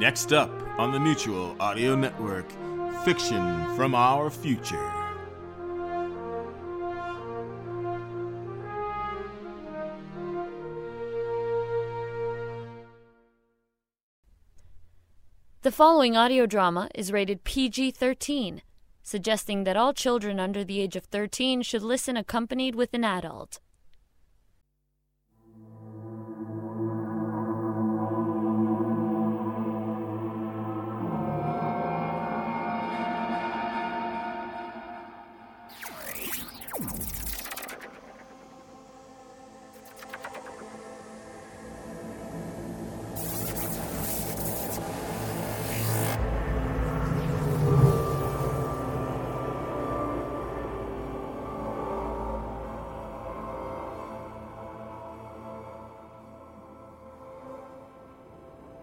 Next up on the Mutual Audio Network, fiction from our future. The following audio drama is rated PG 13, suggesting that all children under the age of 13 should listen accompanied with an adult.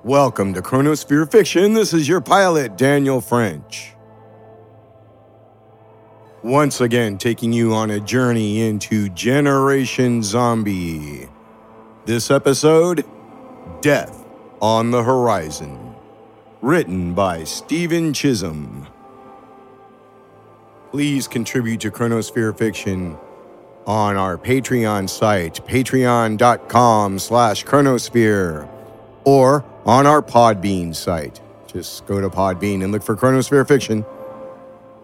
Welcome to Chronosphere Fiction. This is your pilot, Daniel French. Once again, taking you on a journey into Generation Zombie. This episode Death on the Horizon. Written by Stephen Chisholm. Please contribute to Chronosphere Fiction on our Patreon site, patreon.com slash chronosphere, or on our Podbean site. Just go to Podbean and look for Chronosphere Fiction.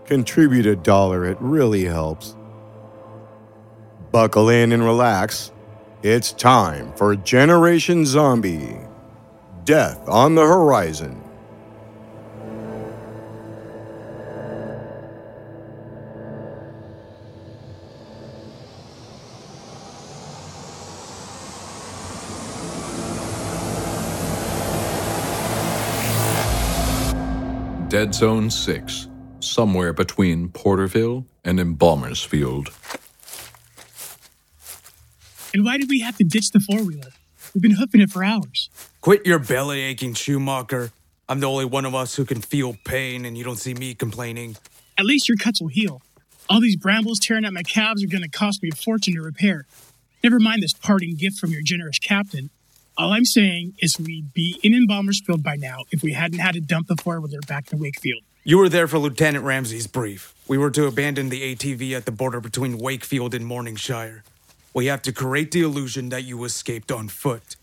Contribute a dollar, it really helps. Buckle in and relax. It's time for Generation Zombie Death on the Horizon. Dead Zone 6, somewhere between Porterville and Embalmersfield. And why did we have to ditch the four wheeler? We've been hoofing it for hours. Quit your belly aching, Schumacher. I'm the only one of us who can feel pain, and you don't see me complaining. At least your cuts will heal. All these brambles tearing at my calves are going to cost me a fortune to repair. Never mind this parting gift from your generous captain. All I'm saying is we'd be in Embalmersfield by now if we hadn't had to dump the four wheeler back in Wakefield. You were there for Lieutenant Ramsey's brief. We were to abandon the ATV at the border between Wakefield and Morningshire. We have to create the illusion that you escaped on foot.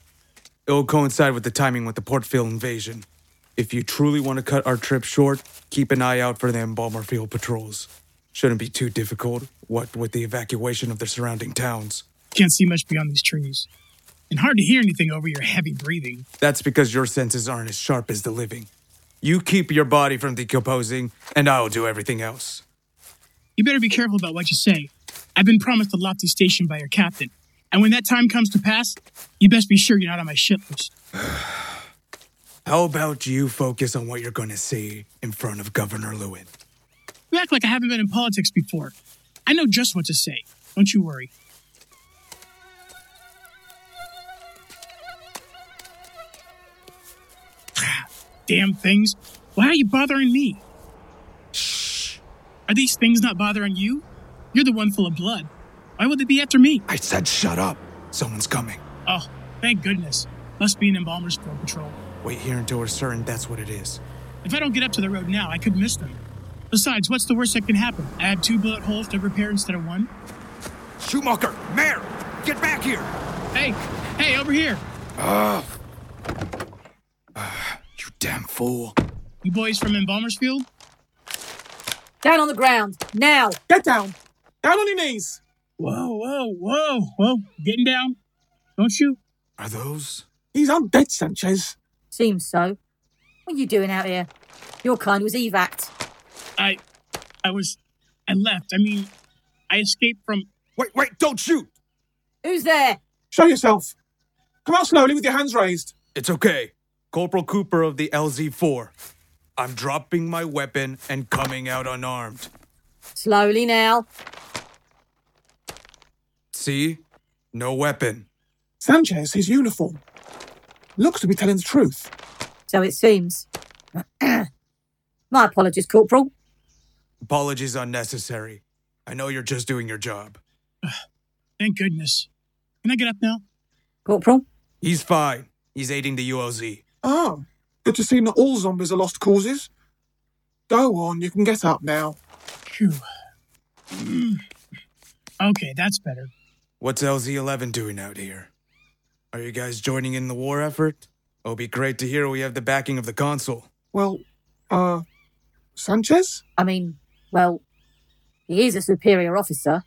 It'll coincide with the timing with the Portville invasion. If you truly want to cut our trip short, keep an eye out for the Embalmerfield patrols. Shouldn't be too difficult, what with the evacuation of the surrounding towns. Can't see much beyond these trees. And hard to hear anything over your heavy breathing. That's because your senses aren't as sharp as the living. You keep your body from decomposing, and I'll do everything else. You better be careful about what you say. I've been promised a lofty station by your captain. And when that time comes to pass, you best be sure you're not on my shit list. How about you focus on what you're going to say in front of Governor Lewin? You act like I haven't been in politics before. I know just what to say. Don't you worry. Damn things. Why are you bothering me? Shh. Are these things not bothering you? You're the one full of blood. Why would they be after me? I said shut up. Someone's coming. Oh, thank goodness. Must be an Embalmersfield patrol. Wait here until we're certain that's what it is. If I don't get up to the road now, I could miss them. Besides, what's the worst that can happen? I have two bullet holes to repair instead of one? Schumacher! Mayor! Get back here! Hey, hey, over here. Ugh. You damn fool. You boys from Embalmersfield? Down on the ground, now! Get down! Down on your knees! Whoa, whoa, whoa, whoa. Getting down? Don't you? Are those? He's undead, Sanchez. Seems so. What are you doing out here? Your kind was evac. I. I was. I left. I mean, I escaped from. Wait, wait, don't shoot! Who's there? Show yourself. Come out slowly with your hands raised. It's okay. Corporal Cooper of the LZ4. I'm dropping my weapon and coming out unarmed. Slowly now. See? No weapon. Sanchez, his uniform. Looks to be telling the truth. So it seems. My apologies, Corporal. Apologies unnecessary. I know you're just doing your job. Thank goodness. Can I get up now? Corporal? He's fine. He's aiding the ULZ. Oh, Good to see not all zombies are lost causes. Go on, you can get up now. Phew. Mm. Okay, that's better. What's LZ11 doing out here? Are you guys joining in the war effort? It'll be great to hear we have the backing of the consul. Well, uh, Sanchez? I mean, well, he is a superior officer.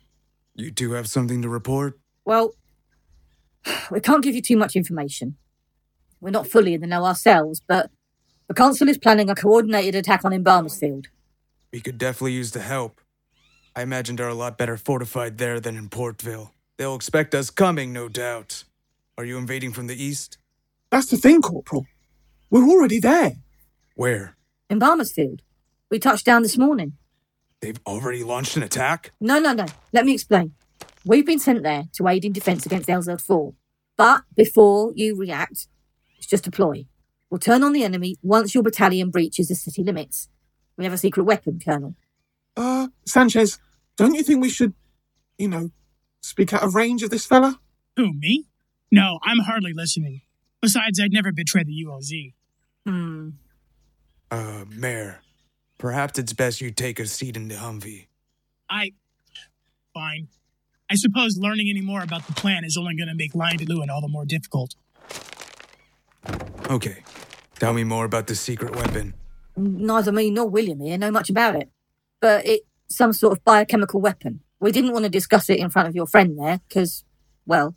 You do have something to report? Well, we can't give you too much information. We're not fully in the know ourselves, but the consul is planning a coordinated attack on Embalmer's Field. We could definitely use the help. I imagine they're a lot better fortified there than in Portville. They'll expect us coming, no doubt. Are you invading from the east? That's the thing, Corporal. We're already there. Where? Embalmer's Field. We touched down this morning. They've already launched an attack? No, no, no. Let me explain. We've been sent there to aid in defence against LZ4. But before you react, it's just a ploy. We'll turn on the enemy once your battalion breaches the city limits. We have a secret weapon, Colonel. Uh, Sanchez, don't you think we should, you know, speak out of range of this fella? Who, me? No, I'm hardly listening. Besides, I'd never betray the ULZ. Hmm. Uh, Mayor, perhaps it's best you take a seat in the Humvee. I. Fine. I suppose learning any more about the plan is only going to make lying to Lewin all the more difficult. Okay, tell me more about the secret weapon. Neither me nor William here know much about it. But it's some sort of biochemical weapon. We didn't want to discuss it in front of your friend there, because, well,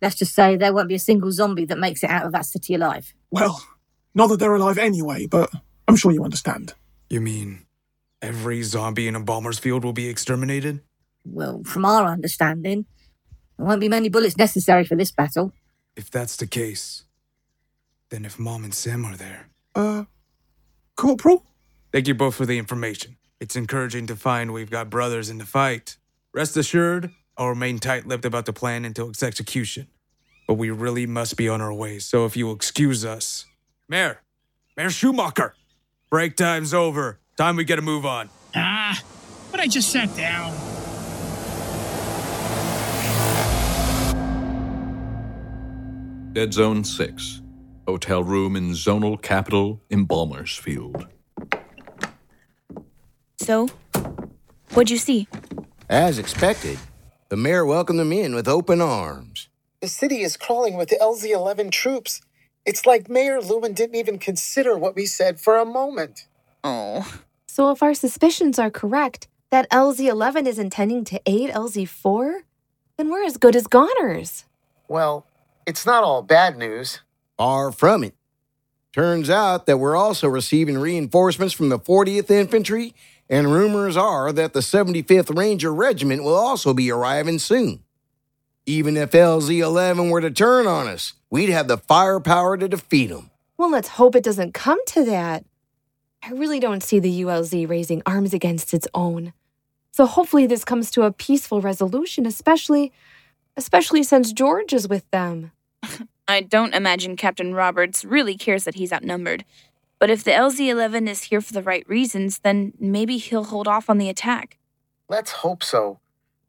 let's just say there won't be a single zombie that makes it out of that city alive. Well, not that they're alive anyway, but I'm sure you understand. You mean every zombie in Embalmer's Field will be exterminated? Well, from our understanding, there won't be many bullets necessary for this battle. If that's the case, then if Mom and Sam are there. Uh, Corporal? Thank you both for the information. It's encouraging to find we've got brothers in the fight. Rest assured, I'll remain tight lipped about the plan until its execution. But we really must be on our way, so if you will excuse us. Mayor! Mayor Schumacher! Break time's over. Time we get a move on. Ah, but I just sat down. Dead Zone 6. Hotel room in zonal capital Embalmer's Field. So, what'd you see? As expected, the mayor welcomed them in with open arms. The city is crawling with LZ 11 troops. It's like Mayor Lewin didn't even consider what we said for a moment. Oh. So, if our suspicions are correct that LZ 11 is intending to aid LZ 4, then we're as good as goners. Well, it's not all bad news. Far from it. Turns out that we're also receiving reinforcements from the 40th Infantry, and rumors are that the 75th Ranger Regiment will also be arriving soon. Even if LZ 11 were to turn on us, we'd have the firepower to defeat them. Well, let's hope it doesn't come to that. I really don't see the ULZ raising arms against its own. So hopefully this comes to a peaceful resolution, especially especially since George is with them. I don't imagine Captain Roberts really cares that he's outnumbered. But if the LZ 11 is here for the right reasons, then maybe he'll hold off on the attack. Let's hope so.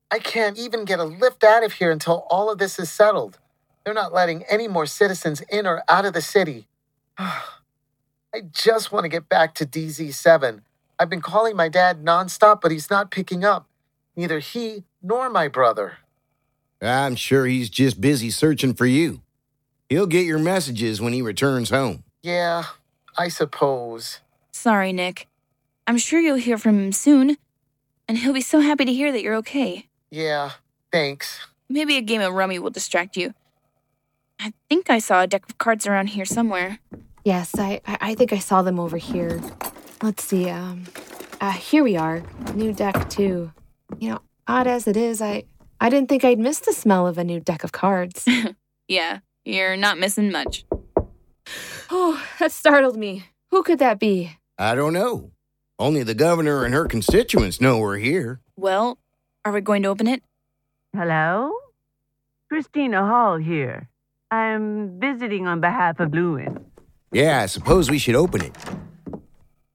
I can't even get a lift out of here until all of this is settled. They're not letting any more citizens in or out of the city. I just want to get back to DZ7. I've been calling my dad nonstop, but he's not picking up. Neither he nor my brother. I'm sure he's just busy searching for you. He'll get your messages when he returns home. Yeah, I suppose. Sorry, Nick. I'm sure you'll hear from him soon. And he'll be so happy to hear that you're okay. Yeah, thanks. Maybe a game of rummy will distract you. I think I saw a deck of cards around here somewhere. Yes, I, I I think I saw them over here. Let's see. Um, uh, here we are. New deck too. You know, odd as it is, I I didn't think I'd miss the smell of a new deck of cards. yeah, you're not missing much. oh, that startled me. Who could that be? I don't know. Only the governor and her constituents know we're here. Well, are we going to open it? Hello? Christina Hall here. I'm visiting on behalf of Lewin. Yeah, I suppose we should open it.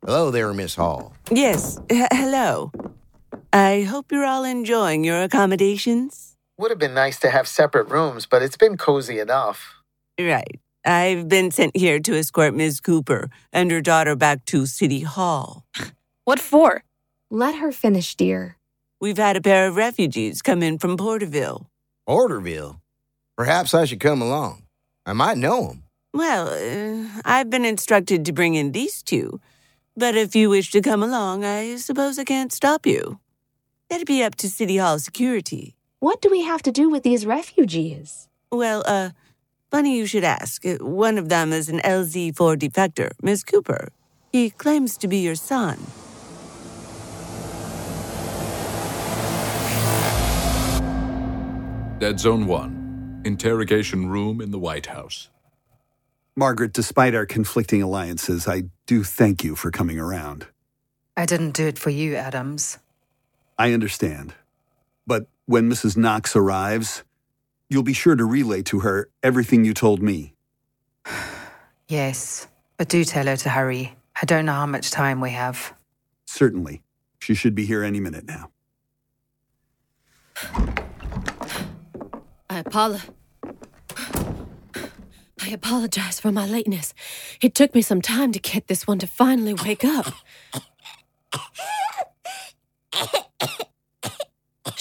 Hello there, Miss Hall. Yes, h- hello. I hope you're all enjoying your accommodations. Would have been nice to have separate rooms, but it's been cozy enough. Right. I've been sent here to escort Miss Cooper and her daughter back to City Hall. What for? Let her finish, dear. We've had a pair of refugees come in from Porterville. Porterville? Perhaps I should come along. I might know him. Well, uh, I've been instructed to bring in these two. But if you wish to come along, I suppose I can't stop you. That'd be up to City Hall security. What do we have to do with these refugees? Well, uh, funny you should ask. Uh, One of them is an LZ4 defector, Miss Cooper. He claims to be your son. Dead Zone 1. Interrogation room in the White House. Margaret, despite our conflicting alliances, I do thank you for coming around. I didn't do it for you, Adams. I understand. But when Mrs. Knox arrives, you'll be sure to relay to her everything you told me. Yes, but do tell her to hurry. I don't know how much time we have. Certainly. She should be here any minute now. I apologize. I apologize for my lateness. It took me some time to get this one to finally wake up.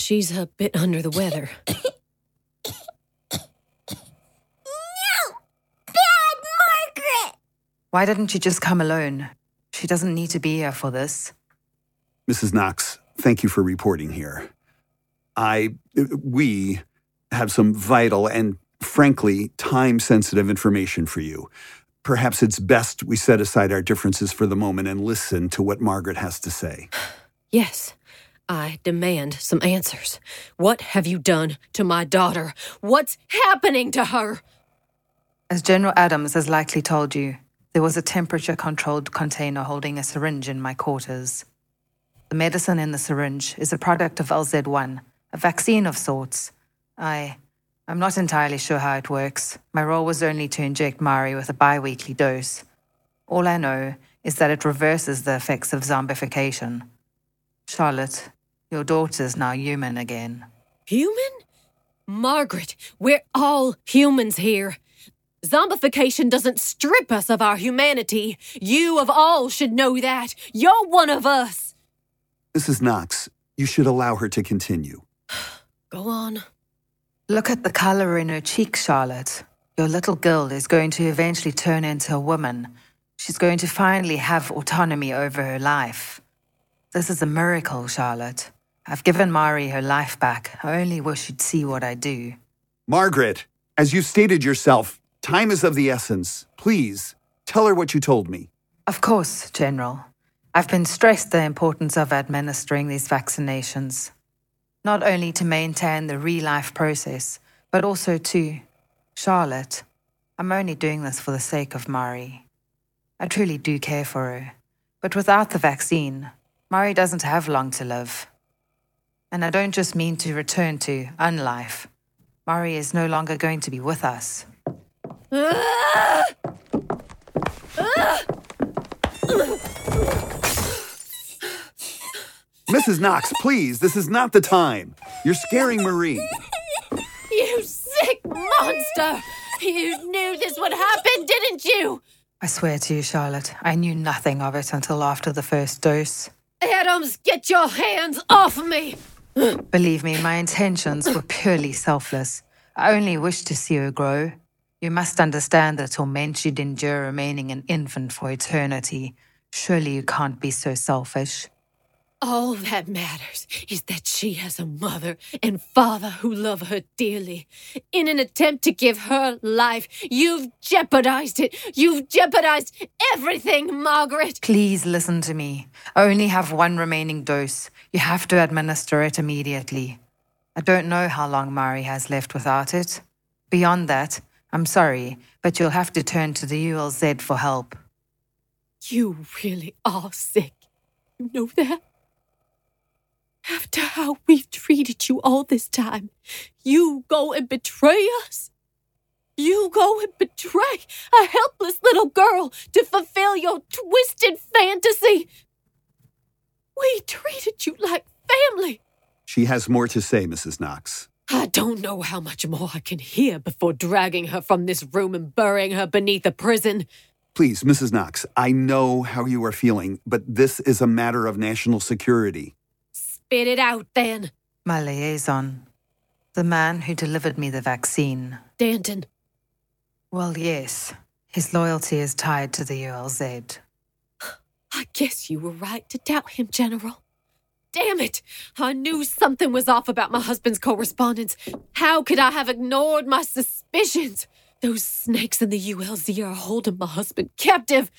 She's a bit under the weather. No! Bad Margaret! Why didn't you just come alone? She doesn't need to be here for this. Mrs. Knox, thank you for reporting here. I, we have some vital and frankly time sensitive information for you. Perhaps it's best we set aside our differences for the moment and listen to what Margaret has to say. Yes, I demand some answers. What have you done to my daughter? What's happening to her? As General Adams has likely told you, there was a temperature controlled container holding a syringe in my quarters. The medicine in the syringe is a product of LZ1, a vaccine of sorts. I. I'm not entirely sure how it works. My role was only to inject Marie with a bi weekly dose. All I know is that it reverses the effects of zombification. Charlotte, your daughter's now human again. Human? Margaret, we're all humans here. Zombification doesn't strip us of our humanity. You of all should know that. You're one of us. Mrs. Knox, you should allow her to continue. Go on. Look at the color in her cheeks, Charlotte. Your little girl is going to eventually turn into a woman. She's going to finally have autonomy over her life. This is a miracle, Charlotte. I've given Marie her life back. I only wish you'd see what I do. Margaret, as you stated yourself, time is of the essence. Please, tell her what you told me. Of course, General. I've been stressed the importance of administering these vaccinations. Not only to maintain the real life process, but also to Charlotte. I'm only doing this for the sake of Marie. I truly do care for her. But without the vaccine, Marie doesn't have long to live. And I don't just mean to return to unlife. Murray is no longer going to be with us. Mrs. Knox, please, this is not the time. You're scaring Marie. You sick monster! You knew this would happen, didn't you? I swear to you, Charlotte, I knew nothing of it until after the first dose. Adams, get your hands off me! Believe me, my intentions were purely selfless. I only wished to see her grow. You must understand the torment she'd endure remaining an infant for eternity. Surely you can't be so selfish. All that matters is that she has a mother and father who love her dearly. In an attempt to give her life, you've jeopardized it. You've jeopardized everything, Margaret. Please listen to me. I only have one remaining dose. You have to administer it immediately. I don't know how long Marie has left without it. Beyond that, I'm sorry, but you'll have to turn to the ULZ for help. You really are sick. You know that? After how we've treated you all this time, you go and betray us? You go and betray a helpless little girl to fulfill your twisted fantasy? We treated you like family. She has more to say, Mrs. Knox. I don't know how much more I can hear before dragging her from this room and burying her beneath a prison. Please, Mrs. Knox, I know how you are feeling, but this is a matter of national security. Spit it out then. My liaison. The man who delivered me the vaccine. Danton. Well, yes. His loyalty is tied to the ULZ. I guess you were right to doubt him, General. Damn it! I knew something was off about my husband's correspondence. How could I have ignored my suspicions? Those snakes in the ULZ are holding my husband captive.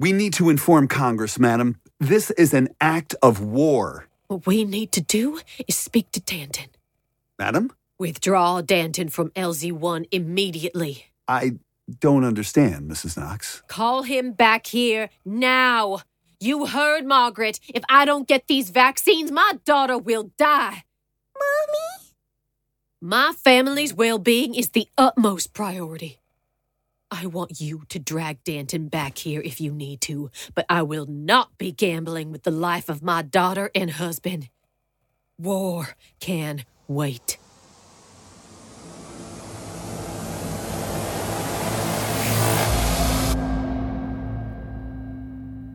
We need to inform Congress, madam. This is an act of war. What we need to do is speak to Danton. Madam? Withdraw Danton from LZ1 immediately. I don't understand, Mrs. Knox. Call him back here now. You heard Margaret. If I don't get these vaccines, my daughter will die. Mommy? My family's well being is the utmost priority. I want you to drag Danton back here if you need to, but I will not be gambling with the life of my daughter and husband. War can wait.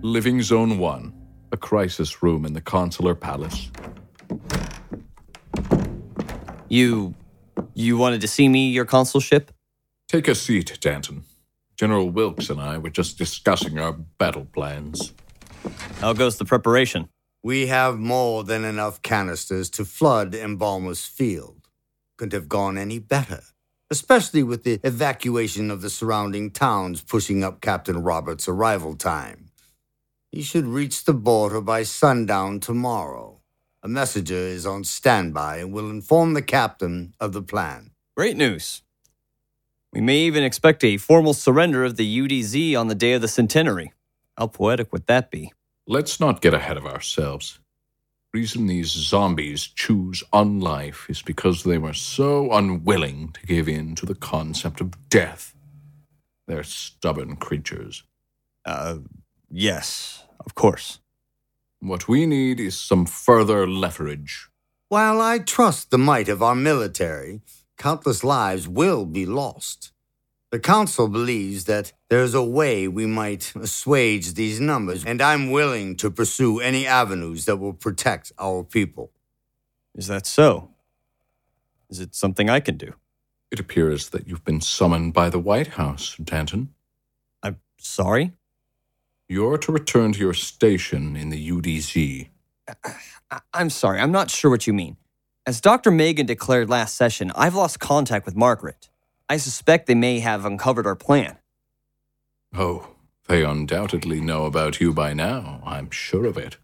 Living Zone 1, a crisis room in the consular palace. You. you wanted to see me, your consulship? Take a seat, Danton. General Wilkes and I were just discussing our battle plans. How goes the preparation? We have more than enough canisters to flood Embalmer's Field. Couldn't have gone any better, especially with the evacuation of the surrounding towns pushing up Captain Roberts' arrival time. He should reach the border by sundown tomorrow. A messenger is on standby and will inform the captain of the plan. Great news. We may even expect a formal surrender of the UDZ on the day of the centenary. How poetic would that be? Let's not get ahead of ourselves. The reason these zombies choose unlife is because they were so unwilling to give in to the concept of death. They're stubborn creatures. Uh, yes, of course. What we need is some further leverage. While I trust the might of our military, countless lives will be lost. The Council believes that there's a way we might assuage these numbers, and I'm willing to pursue any avenues that will protect our people. Is that so? Is it something I can do? It appears that you've been summoned by the White House, Danton. I'm sorry? You're to return to your station in the UDZ. Uh, uh, I- I'm sorry, I'm not sure what you mean. As Dr. Megan declared last session, I've lost contact with Margaret. I suspect they may have uncovered our plan. Oh, they undoubtedly know about you by now. I'm sure of it.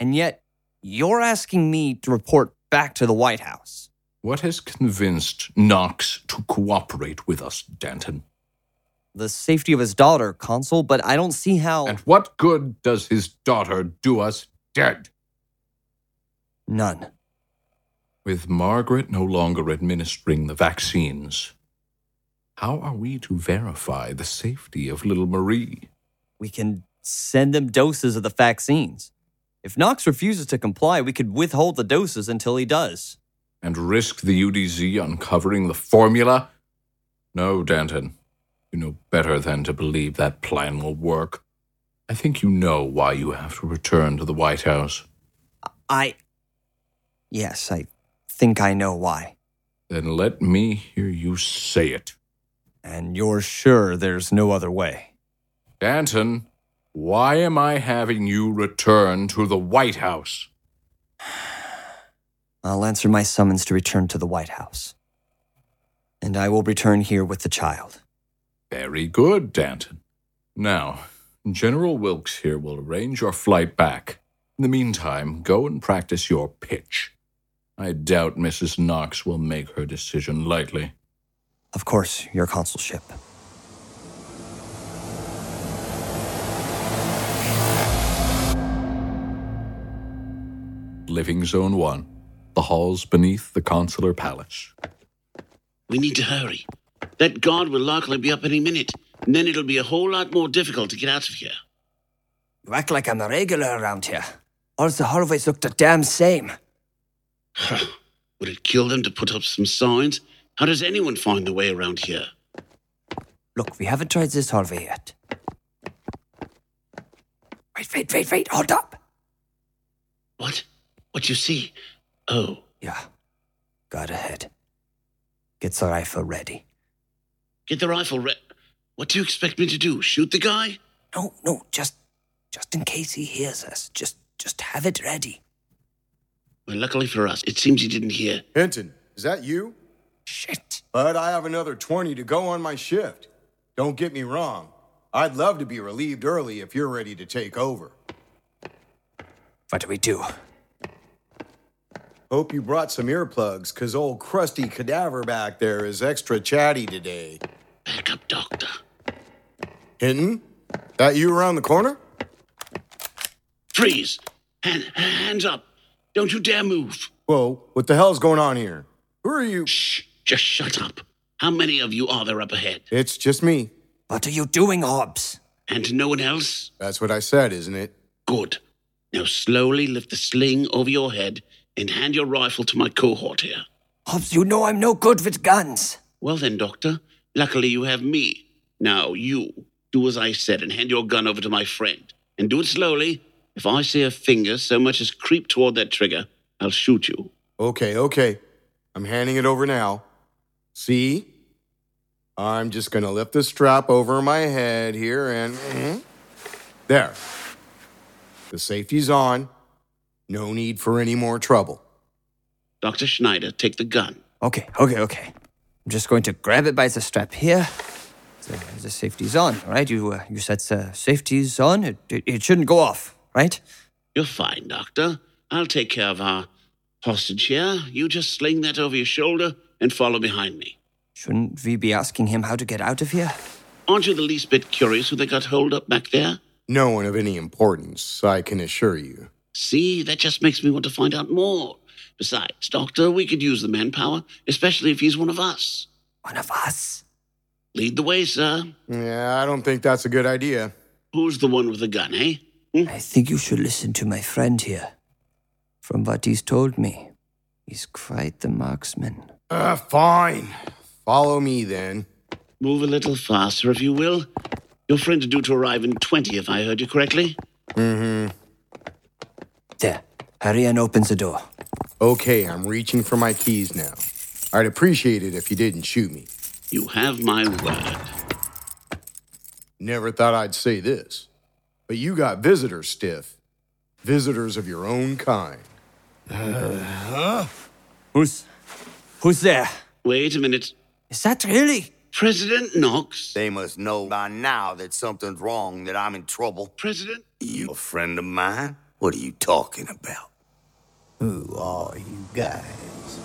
And yet, you're asking me to report back to the White House. What has convinced Knox to cooperate with us, Danton? The safety of his daughter, Consul, but I don't see how. And what good does his daughter do us dead? None. With Margaret no longer administering the vaccines, how are we to verify the safety of little Marie? We can send them doses of the vaccines. If Knox refuses to comply, we could withhold the doses until he does. And risk the UDZ uncovering the formula? No, Danton. You know better than to believe that plan will work. I think you know why you have to return to the White House. I. Yes, I think I know why. Then let me hear you say it. And you're sure there's no other way? Danton, why am I having you return to the White House? I'll answer my summons to return to the White House. And I will return here with the child. Very good, Danton. Now, General Wilkes here will arrange your flight back. In the meantime, go and practice your pitch. I doubt Mrs. Knox will make her decision lightly. Of course, your consulship. Living Zone 1, the halls beneath the consular palace. We need to hurry. That guard will likely be up any minute, and then it'll be a whole lot more difficult to get out of here. You act like I'm a regular around here. All the hallways look the damn same. Would it kill them to put up some signs? How does anyone find the way around here? Look, we haven't tried this hallway yet. Wait, wait, wait, wait, hold up. What? What you see? Oh. Yeah. Got ahead. Get the rifle ready. Get the rifle re- What do you expect me to do? Shoot the guy? No, no, just just in case he hears us. Just just have it ready. Well, luckily for us, it seems he didn't hear. Hinton, is that you? Shit. But I have another 20 to go on my shift. Don't get me wrong. I'd love to be relieved early if you're ready to take over. What do we do? Hope you brought some earplugs, because old crusty cadaver back there is extra chatty today. Back up, Doctor. Hinton? That you around the corner? Freeze! Hand, hands up! Don't you dare move! Whoa, what the hell's going on here? Who are you? Shh! Just shut up. How many of you are there up ahead? It's just me. What are you doing, Hobbs? And no one else? That's what I said, isn't it? Good. Now slowly lift the sling over your head and hand your rifle to my cohort here. Hobbs, you know I'm no good with guns. Well then, Doctor, luckily you have me. Now you, do as I said and hand your gun over to my friend. And do it slowly. If I see a finger so much as creep toward that trigger, I'll shoot you. Okay, okay. I'm handing it over now. See? I'm just gonna lift the strap over my head here and. mhm. There. The safety's on. No need for any more trouble. Dr. Schneider, take the gun. Okay, okay, okay. I'm just going to grab it by the strap here. The, the safety's on, right? You uh, you said the safety's on. It, it, it shouldn't go off, right? You're fine, Doctor. I'll take care of our hostage here. You just sling that over your shoulder and follow behind me. Shouldn't we be asking him how to get out of here? Aren't you the least bit curious who they got holed up back there? No one of any importance, I can assure you. See, that just makes me want to find out more. Besides, Doctor, we could use the manpower, especially if he's one of us. One of us? Lead the way, sir. Yeah, I don't think that's a good idea. Who's the one with the gun, eh? I think you should listen to my friend here. From what he's told me, he's quite the marksman. Uh, fine. Follow me then. Move a little faster, if you will. Your friend is due to arrive in 20, if I heard you correctly. Mm hmm. There. Hurry and opens the door. Okay, I'm reaching for my keys now. I'd appreciate it if you didn't shoot me. You have my word. Never thought I'd say this, but you got visitors, Stiff. Visitors of your own kind. Uh, who's. Who's there? Wait a minute. Is that really? President Knox? They must know by now that something's wrong, that I'm in trouble. President? You a friend of mine? What are you talking about? Who are you guys?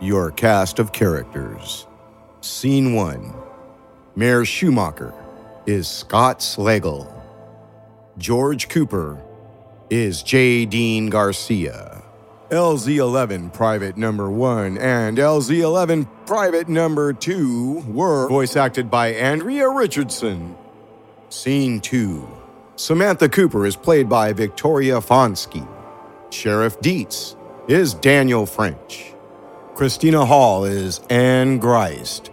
Your cast of characters. Scene 1 Mayor Schumacher is Scott Slagle. George Cooper is J. Dean Garcia. LZ11 Private Number 1 and LZ11 Private Number 2 were voice acted by Andrea Richardson. Scene 2 Samantha Cooper is played by Victoria Fonsky. Sheriff Dietz is Daniel French. Christina Hall is Anne Greist.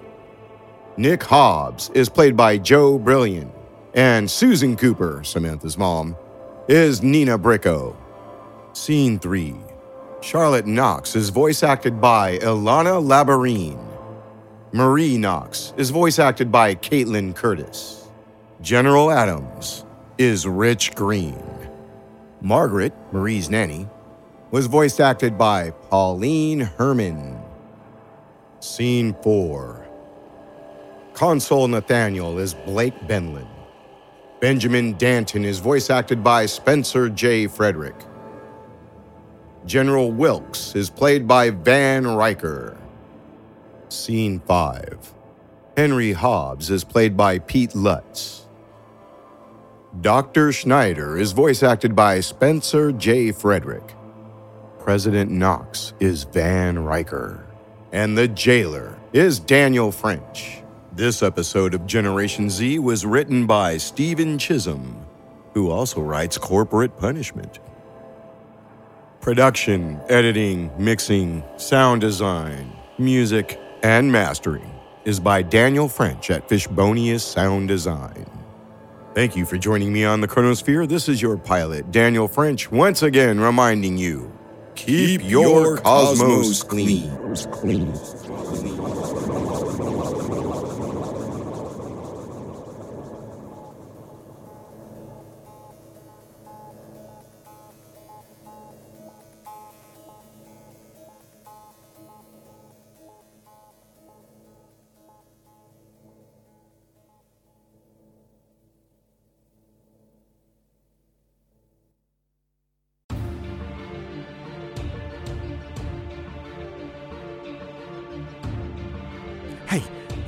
Nick Hobbs is played by Joe Brilliant. And Susan Cooper, Samantha's mom, is Nina Bricko. Scene 3 Charlotte Knox is voice acted by Ilana Labarine. Marie Knox is voice acted by Caitlin Curtis. General Adams is Rich Green. Margaret, Marie's nanny, was voice acted by Pauline Herman. Scene 4 Consul Nathaniel is Blake Benlin. Benjamin Danton is voice acted by Spencer J. Frederick. General Wilkes is played by Van Riker. Scene 5 Henry Hobbs is played by Pete Lutz. Dr. Schneider is voice acted by Spencer J. Frederick. President Knox is Van Riker. And the jailer is Daniel French. This episode of Generation Z was written by Stephen Chisholm, who also writes Corporate Punishment. Production, editing, mixing, sound design, music, and mastering is by Daniel French at Fishbonius Sound Design. Thank you for joining me on the Chronosphere. This is your pilot, Daniel French, once again reminding you keep, your, cosmos, clean.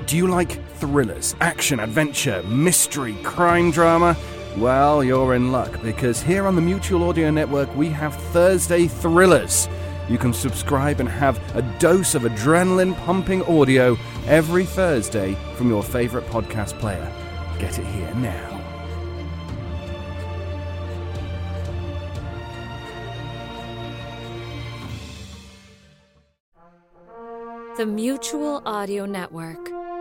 Do you like thrillers, action, adventure, mystery, crime drama? Well, you're in luck because here on the Mutual Audio Network we have Thursday Thrillers. You can subscribe and have a dose of adrenaline pumping audio every Thursday from your favorite podcast player. Get it here now. The Mutual Audio Network.